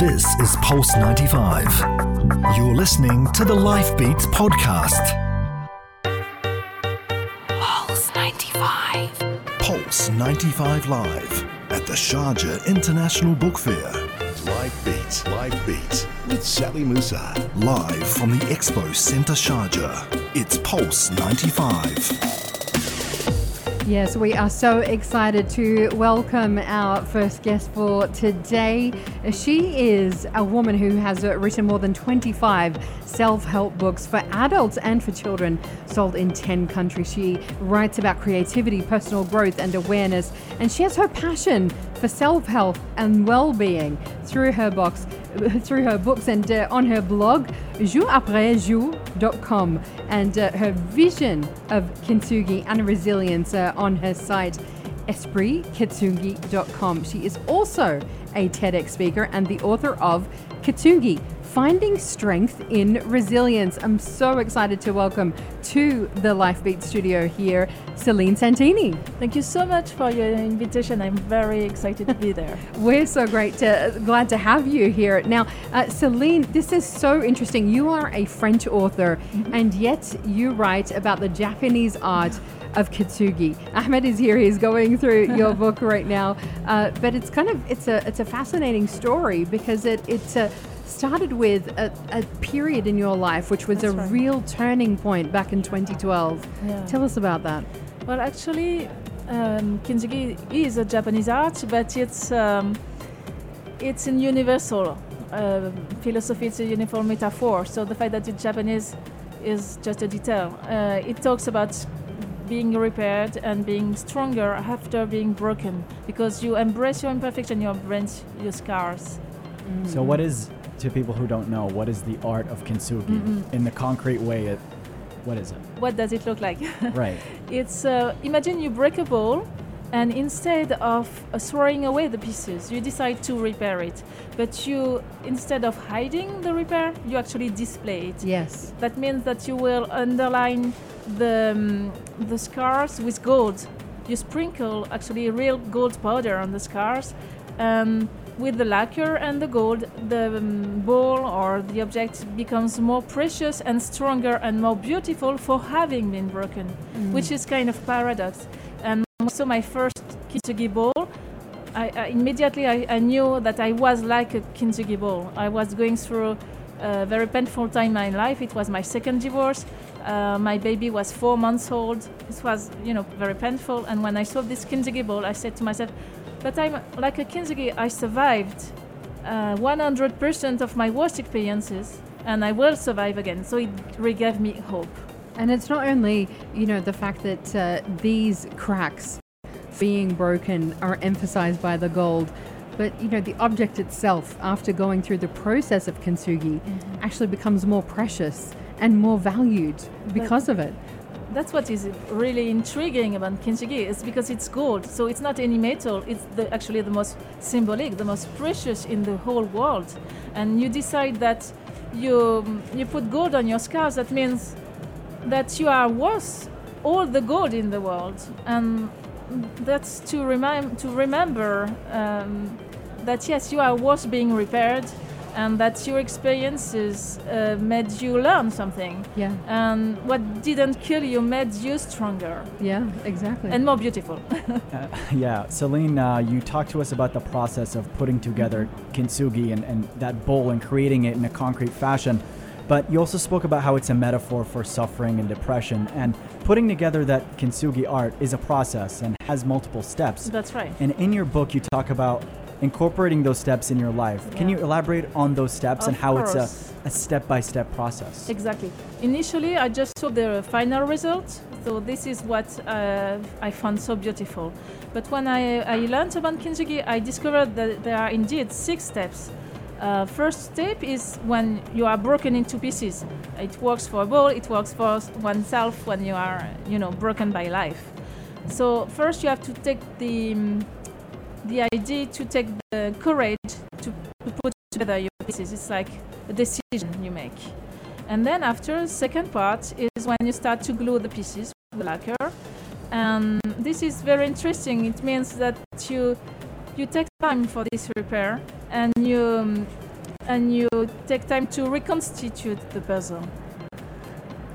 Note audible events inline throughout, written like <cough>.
This is Pulse 95. You're listening to the Life Beats podcast. Pulse 95. Pulse 95 Live at the Sharjah International Book Fair. Live Beats, Live Beats with Sally Musa. Live from the Expo Centre Sharjah. It's Pulse 95. Yes, we are so excited to welcome our first guest for today. She is a woman who has written more than 25 self help books for adults and for children, sold in 10 countries. She writes about creativity, personal growth, and awareness, and she has her passion for self help and well being through her books. Through her books and uh, on her blog, jouraprèsjour.com, and uh, her vision of kintsugi and resilience uh, on her site, espritkintsugi.com. She is also a TEDx speaker and the author of Kintsugi Finding Strength in Resilience. I'm so excited to welcome to the Lifebeat studio here Celine Santini. Thank you so much for your invitation. I'm very excited to be <laughs> there. We're so great to glad to have you here. Now, uh, Celine, this is so interesting. You are a French author, mm-hmm. and yet you write about the Japanese art of Kintsugi. Ahmed is here. He's going through <laughs> your book right now, uh, but it's kind of it's a it's a fascinating story because it it's a started with a, a, period in your life which was That's a right. real turning point back in 2012. Yeah. Tell us about that. Well, actually, um, kintsugi is a Japanese art, but it's um, it's a universal uh, philosophy. It's a uniform metaphor. So the fact that it's Japanese is just a detail. Uh, it talks about being repaired and being stronger after being broken because you embrace your imperfection, you embrace your scars. Mm-hmm. So, what is to people who don't know, what is the art of kintsugi mm-hmm. in the concrete way? It, what is it? What does it look like? <laughs> right. It's uh, imagine you break a bowl, and instead of uh, throwing away the pieces, you decide to repair it. But you, instead of hiding the repair, you actually display it. Yes. That means that you will underline the um, the scars with gold. You sprinkle actually real gold powder on the scars. Um, with the lacquer and the gold, the um, ball or the object becomes more precious and stronger and more beautiful for having been broken, mm. which is kind of paradox. And so my first kintsugi ball, I, I immediately I, I, knew that I was like a kintsugi ball. I was going through a very painful time in my life. It was my second divorce. Uh, my baby was four months old. It was, you know, very painful. And when I saw this kintsugi ball, I said to myself, but I'm like a Kintsugi, I survived uh, 100% of my worst experiences and I will survive again. So it regave me hope. And it's not only, you know, the fact that uh, these cracks being broken are emphasized by the gold, but you know the object itself after going through the process of kintsugi mm-hmm. actually becomes more precious and more valued because but, of it that's what is really intriguing about kintsugi is because it's gold. So it's not any metal. It's the, actually the most symbolic the most precious in the whole world. And you decide that you you put gold on your scars. That means that you are worth all the gold in the world. And that's to remind to remember um, that yes you are worth being repaired and that your experiences uh, made you learn something. Yeah. And what didn't kill you made you stronger. Yeah, exactly. And more beautiful. <laughs> uh, yeah, Celine, uh, you talked to us about the process of putting together kintsugi and, and that bowl and creating it in a concrete fashion. But you also spoke about how it's a metaphor for suffering and depression. And putting together that kintsugi art is a process and has multiple steps. That's right. And in your book, you talk about incorporating those steps in your life. Yeah. Can you elaborate on those steps of and how course. it's a, a step-by-step process? Exactly. Initially, I just saw the final result, so this is what uh, I found so beautiful. But when I, I learned about kintsugi, I discovered that there are indeed six steps. Uh, first step is when you are broken into pieces. It works for a ball. It works for oneself when you are, you know, broken by life. So first you have to take the the idea to take the courage to, to put together your pieces. It's like a decision you make. And then after, the second part is when you start to glue the pieces with lacquer. And this is very interesting. It means that you you take time for this repair and you and you take time to reconstitute the puzzle.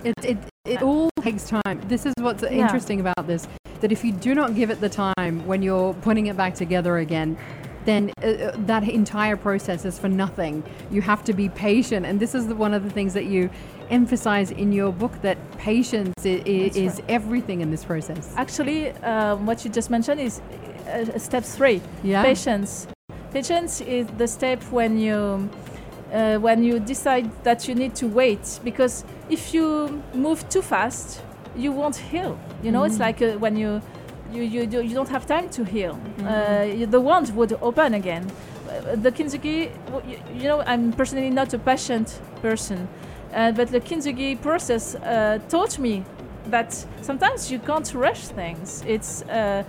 It, it, it all takes time. This is what's Yeah. interesting about this that if you do not give it the time when you're putting it back together again, then uh, uh, that entire process is for nothing. You have to be patient. And this is the, one of the things that you emphasize in your book that patience i- i- is right. everything in this process. Actually, um, what you just mentioned is uh, step three. Yeah. Patience. Patience is the step when you uh, when you decide that you need to wait because if you move too fast, you won't heal. You know, it's like uh, when you you you, do, you don't have time to heal. Uh, the wound would open again. Uh, The kintsugi, you, you know, I'm personally not a patient person, uh, but the kintsugi process uh, taught me that sometimes you can't rush things. It's uh,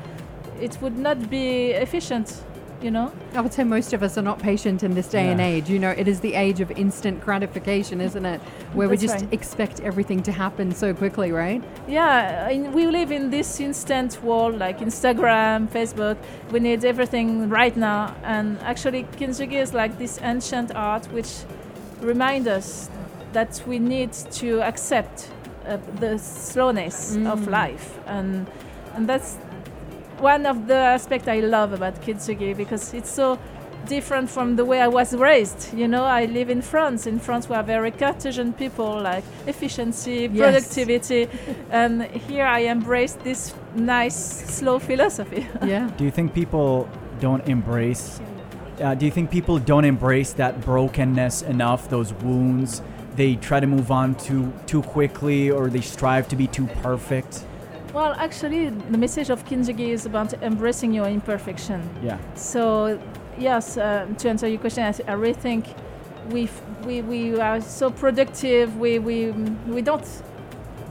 it would not be efficient, you know. I would say most of us are not patient in this day and age. You know, it is the age of instant gratification, isn't it? Where we just right. expect everything to happen so quickly, right? Yeah, we live in this instant world like Instagram, Facebook. We need everything right now, and actually, kintsugi is like this ancient art which reminds us that we need to accept uh, the slowness of life, and and that's one of the aspects I love about kintsugi because it's so different from the way I was raised. You know, I live in France. In France, we are very Cartesian people, like efficiency, Yes. productivity, and here I embrace this nice, slow philosophy. <laughs> Yeah. Do you think people don't embrace? Uh, do you think people don't embrace that brokenness enough? Those wounds. They try to move on too too quickly, or they strive to be too perfect. Well, actually, the message of kintsugi is about embracing your imperfection. Yeah. So, yes, uh, to answer your question, I, th- I really think we we we are so productive. We we we don't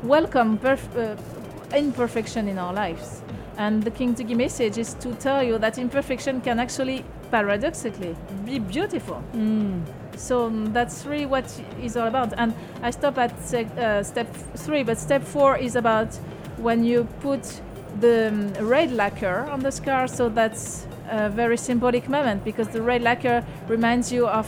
welcome perf- uh, imperfection in our lives. And the Kintsugi message is to tell you that imperfection can actually, paradoxically, be beautiful. So um, that's really what it's all about. And I stop at uh, step three, but step four is about when you put the um, red lacquer on the scar. So that's a very symbolic moment because the red lacquer reminds you of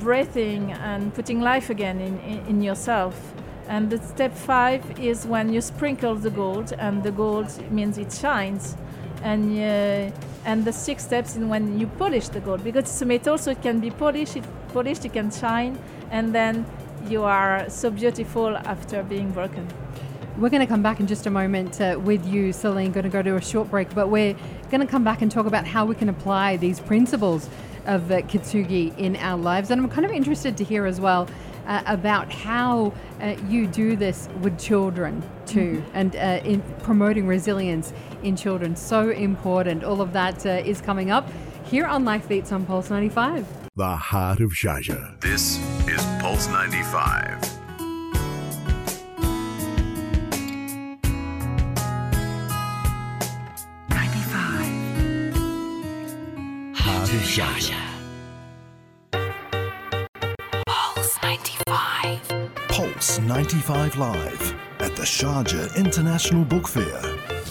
breathing and putting life again in, in, yourself. And the step five is when you sprinkle the gold, and the gold means it shines. And uh, and the six steps in when you polish the gold because it's a metal, so it can be polished, it, polished, it can shine, and then you are so beautiful after being broken. We're going to come back in just a moment uh, with you, Celine. Going to go to a short break, but we're going to come back and talk about how we can apply these principles of uh, Kintsugi in our lives. And I'm kind of interested to hear as well uh, about how uh, you do this with children too, and uh, in promoting resilience in children. So important. All of that uh, is coming up here on Life Beats on Pulse 95. The heart of Sharjah. This is Pulse 95. Heart of Sharjah. Pulse 95. Pulse 95 Live at the Sharjah International Book Fair.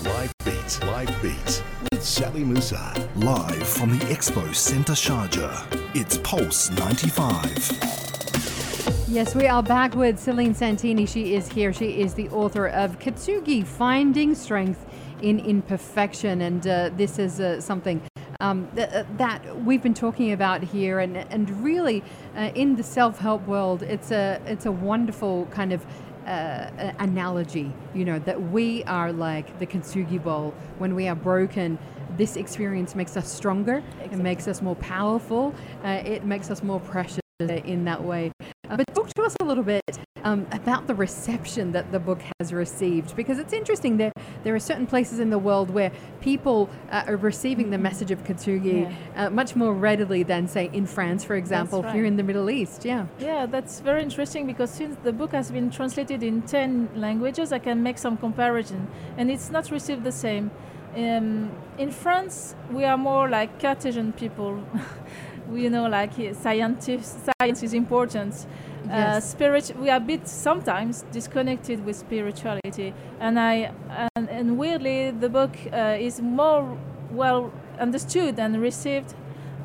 Live Beat. Live Beat. With Sally Musa. Live from the Expo Centre Sharjah. It's Pulse 95. Yes, we are back with Celine Santini. She is here. She is the author of Kintsugi Finding Strength in Imperfection. And uh, this is uh, something um, th- uh, that we've been talking about here. And, and really, uh, in the self help world, it's a, it's a wonderful kind of uh, analogy, you know, that we are like the Kintsugi bowl. When we are broken, this experience makes us stronger, it makes us more powerful, uh, it makes us more precious in that way. Uh, but talk to us a little bit um, about the reception that the book has received, because it's interesting. There, there are certain places in the world where people uh, are receiving the message of Kintsugi uh, much more readily than, say, in France, for example, here in the Middle East. Yeah. Yeah, that's very interesting because since the book has been translated in 10 languages, I can make some comparison. And it's not received the same. Um, in France, we are more like Cartesian people. <laughs> we, you know, like uh, scientists, science is important. Uh, spirit, we are a bit sometimes disconnected with spirituality. And, I, and, and weirdly, the book uh, is more well understood and received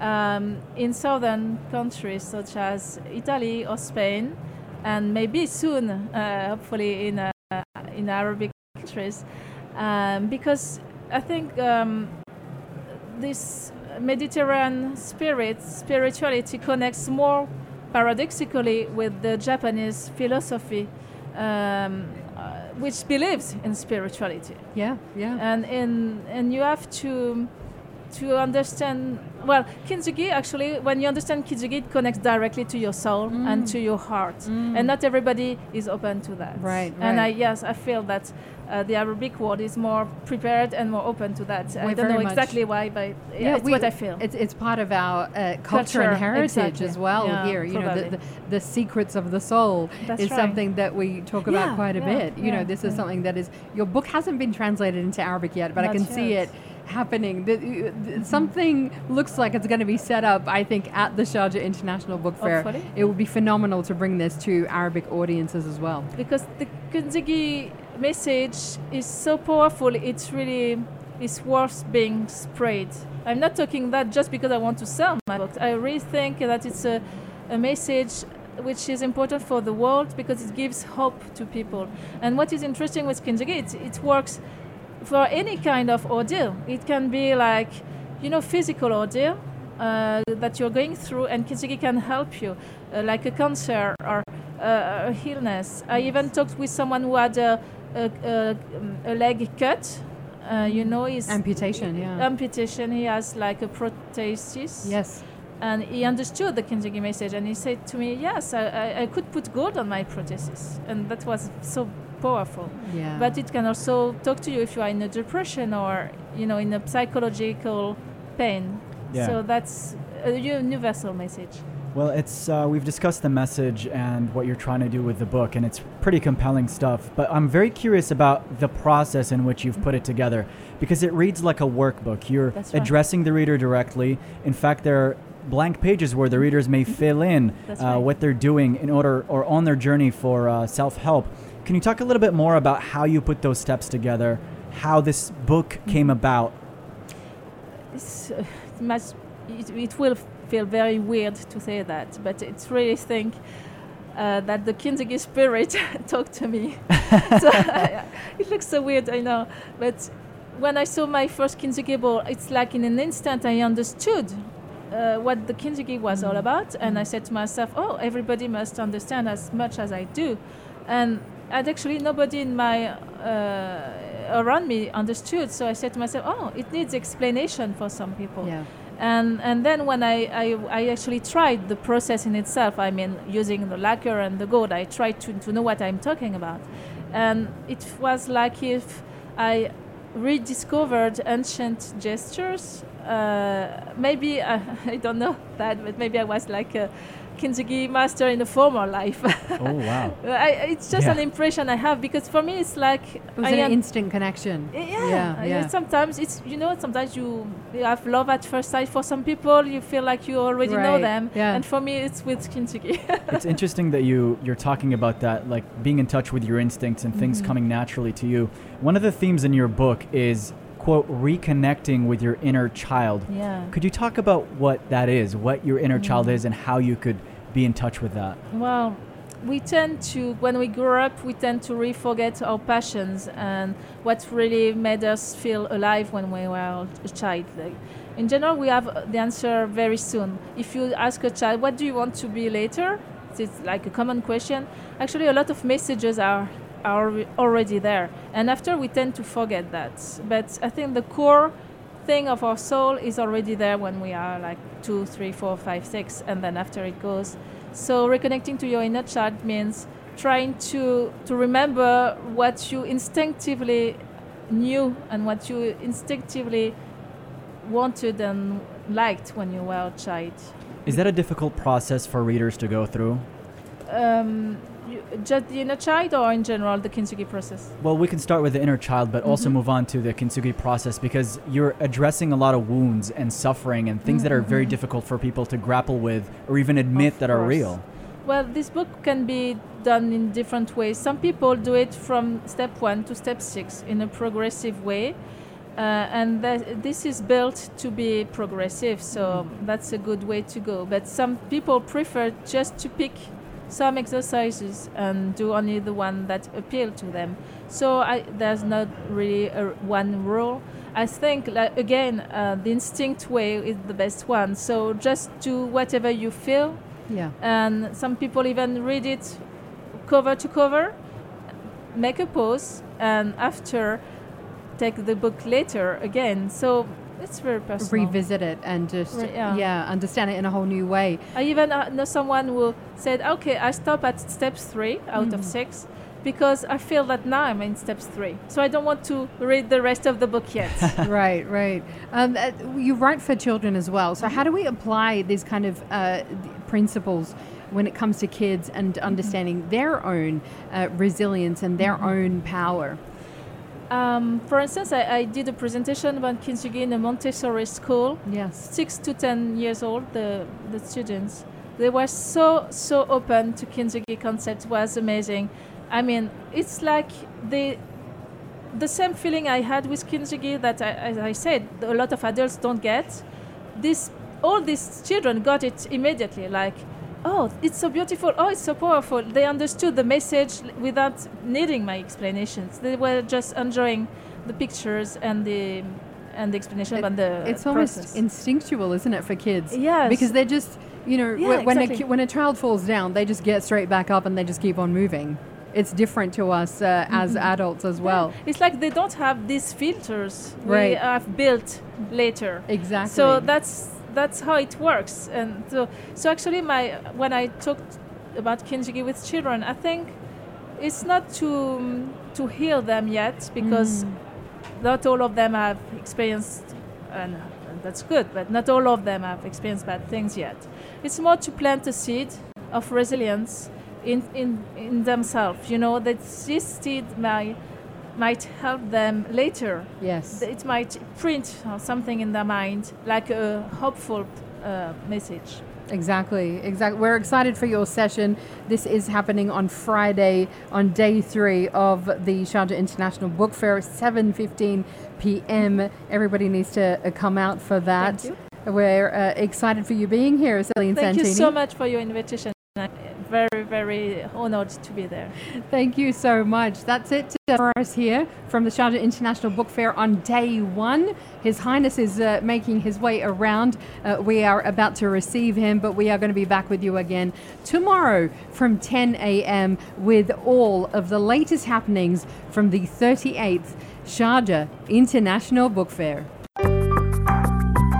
um, in southern countries such as Italy or Spain, and maybe soon, uh, hopefully, in uh, in Arabic countries, um, because I think um, this Mediterranean spirit, spirituality connects more paradoxically with the Japanese philosophy, um, uh, which believes in spirituality. Yeah, yeah. And in, and you have to to understand well kintsugi actually when you understand kintsugi it connects directly to your soul and to your heart. And not everybody is open to that. Right, and i yes i feel that uh, the arabic world is more prepared and more open to that i We're don't know exactly why but yeah, it's we- what i feel It's, it's part of our uh, culture, Culture, and heritage exactly. as well Yeah, here. You know, the, the, the secrets of the soul That's is right. something that we talk about Yeah, quite a yeah, bit. You know, yeah, this is something that is, your book hasn't been translated into Arabic yet, but I Not can see it happening. The, the- something looks like it's going to be set up, I think, at the Sharjah International Book Fair. Hopefully. It would be phenomenal to bring this to Arabic audiences as well. because the Kintsugi message is so powerful it's really it's worth being spread. I'm not talking that just because i want to sell my book. I really think that it's a, a message which is important for the world because it gives hope to people. And what is interesting with Kintsugi, it, it works for any kind of ordeal it can be like you know physical ordeal uh, that you're going through, and Kintsugi can help you, uh, like a cancer or uh, a illness. I even talked with someone who had a, a, a, a leg cut. Uh, you know, his Amputation, yeah. amputation. He has like a prosthesis. yes. And he understood the Kintsugi message, and he said to me, "Yes, I, I, I could put gold on my prosthesis," and that was so powerful Yeah. but it can also talk to you if you are in a depression or you know in a psychological pain Yeah. so that's a universal message Well, it's uh, we've discussed the message and what you're trying to do with the book, and it's pretty compelling stuff. But I'm very curious about the process in which you've put it together, because it reads like a workbook. You're right. addressing the reader directly. In fact, there are blank pages where the readers may <laughs> fill in uh, right. what they're doing in order or on their journey for uh, self-help. Can you talk a little bit more about how you put those steps together, how this book came about? it's, uh, it, must, it, it will feel very weird to say that but it's really think uh, that the Kintsugi spirit <laughs> talked to me. <laughs> so, <laughs> it looks so weird, I know. But when I saw my first Kintsugi ball, it's like in an instant I understood uh, what the Kintsugi was all about. And I said to myself, oh, everybody must understand as much as I do. And and actually nobody in my uh, around me understood. So I said to myself, oh, it needs explanation for some people Yeah. And and then when I, I I actually tried the process in itself, I mean using the lacquer and the gold, I tried to, to know what I'm talking about, and it was like if I rediscovered ancient gestures. Uh, maybe uh, <laughs> I don't know that, but maybe I was like a Kintsugi master in a former life. Oh wow! <laughs> I, it's just Yeah. an impression I have because for me it's like It was I an instant connection. yeah, yeah. yeah. Sometimes it's you know sometimes you, you have love at first sight. For some people, you feel like you already know them. yeah. And for me, it's with Kintsugi. <laughs> it's interesting that you you're talking about that like being in touch with your instincts and things mm-hmm. coming naturally to you one of the themes in your book is quote reconnecting with your inner child yeah. could you talk about what that is what your inner mm-hmm. child is and how you could be in touch with that Well, we tend to, when we grow up, we tend to re forget our passions and what really made us feel alive when we were a child. Like, in general, we have the answer very soon. If you ask a child, what do you want to be later? It's like a common question. Actually, a lot of messages are are already there, and after we tend to forget that. But I think the core thing of our soul is already there when we are like two, three, four, five, six, and then after it goes. So reconnecting to your inner child means trying to to remember what you instinctively knew and what you instinctively wanted and liked when you were a child. is that a difficult process for readers to go through Um, you, just the inner child, or in general the kintsugi process. well we can start with the inner child but also mm-hmm. move on to the kintsugi process because you're addressing a lot of wounds and suffering and things that are very mm-hmm. difficult for people to grapple with or even admit Of that are real Well, this book can be done in different ways. Some people do it from step one to step six in a progressive way. Uh, and that, this is built to be progressive, so mm. that's a good way to go. But some people prefer just to pick some exercises and do only the one that appeal to them. So I, there's not really a, one rule. I think like, again uh, the instinct way is the best one. So just do whatever you feel, Yeah. and some people even read it cover to cover, make a pause, and after take the book later again. So it's very personal. Revisit it and just yeah. yeah, understand it in a whole new way. I even uh, know someone who said, "Okay, I stop at step three out of six because I feel that now I'm in step three, so I don't want to read the rest of the book yet." <laughs> right, right. Um, uh, you write for children as well. So, how do we apply these kind of uh, principles when it comes to kids and understanding their own uh, resilience and their own power? Um, for instance, I, I did a presentation about kintsugi in a Montessori school. Yes. Six to ten years old, the the students, they were so so open to kintsugi concept. Was amazing. I mean, it's like the the same feeling I had with kintsugi that I, as I said, a lot of adults don't get. This all these children got it immediately. Like, oh, it's so beautiful. Oh, it's so powerful. They understood the message without needing my explanations. They were just enjoying the pictures and the and the explanation It- about the it's almost instinctual, isn't it, for kids? Yes. Because they're just, you know, Yeah, when a exactly. ki- when a child falls down, they just get straight back up and they just keep on moving. It's different to us uh, as Mm-hmm. adults as well. It's like they don't have these filters we Right. have built later. Exactly. So that's that's how it works. And so, so actually, my when I talked about kintsugi with children, I think it's not to to heal them yet because Mm. not all of them have experienced, and, and that's good. But not all of them have experienced bad things yet. It's more to plant a seed of resilience in in, in themselves. You know that this seed might might help them later yes. it might print something in their mind like a hopeful uh, message Exactly, exactly. We're excited for your session. This is happening on Friday, on day three of the Sharjah International Book Fair, 7:15 p.m. Everybody needs to uh, come out for that. Thank We're uh, excited for you being here, Celine thank Santini. Thank you so much for your invitation very very honored to be there Thank you so much. That's it for us here from the Sharjah International Book Fair on day one. His Highness is uh, making his way around. Uh, we are about to receive him, but we are going to be back with you again tomorrow from 10 a.m. with all of the latest happenings from the 38th Sharjah International Book Fair.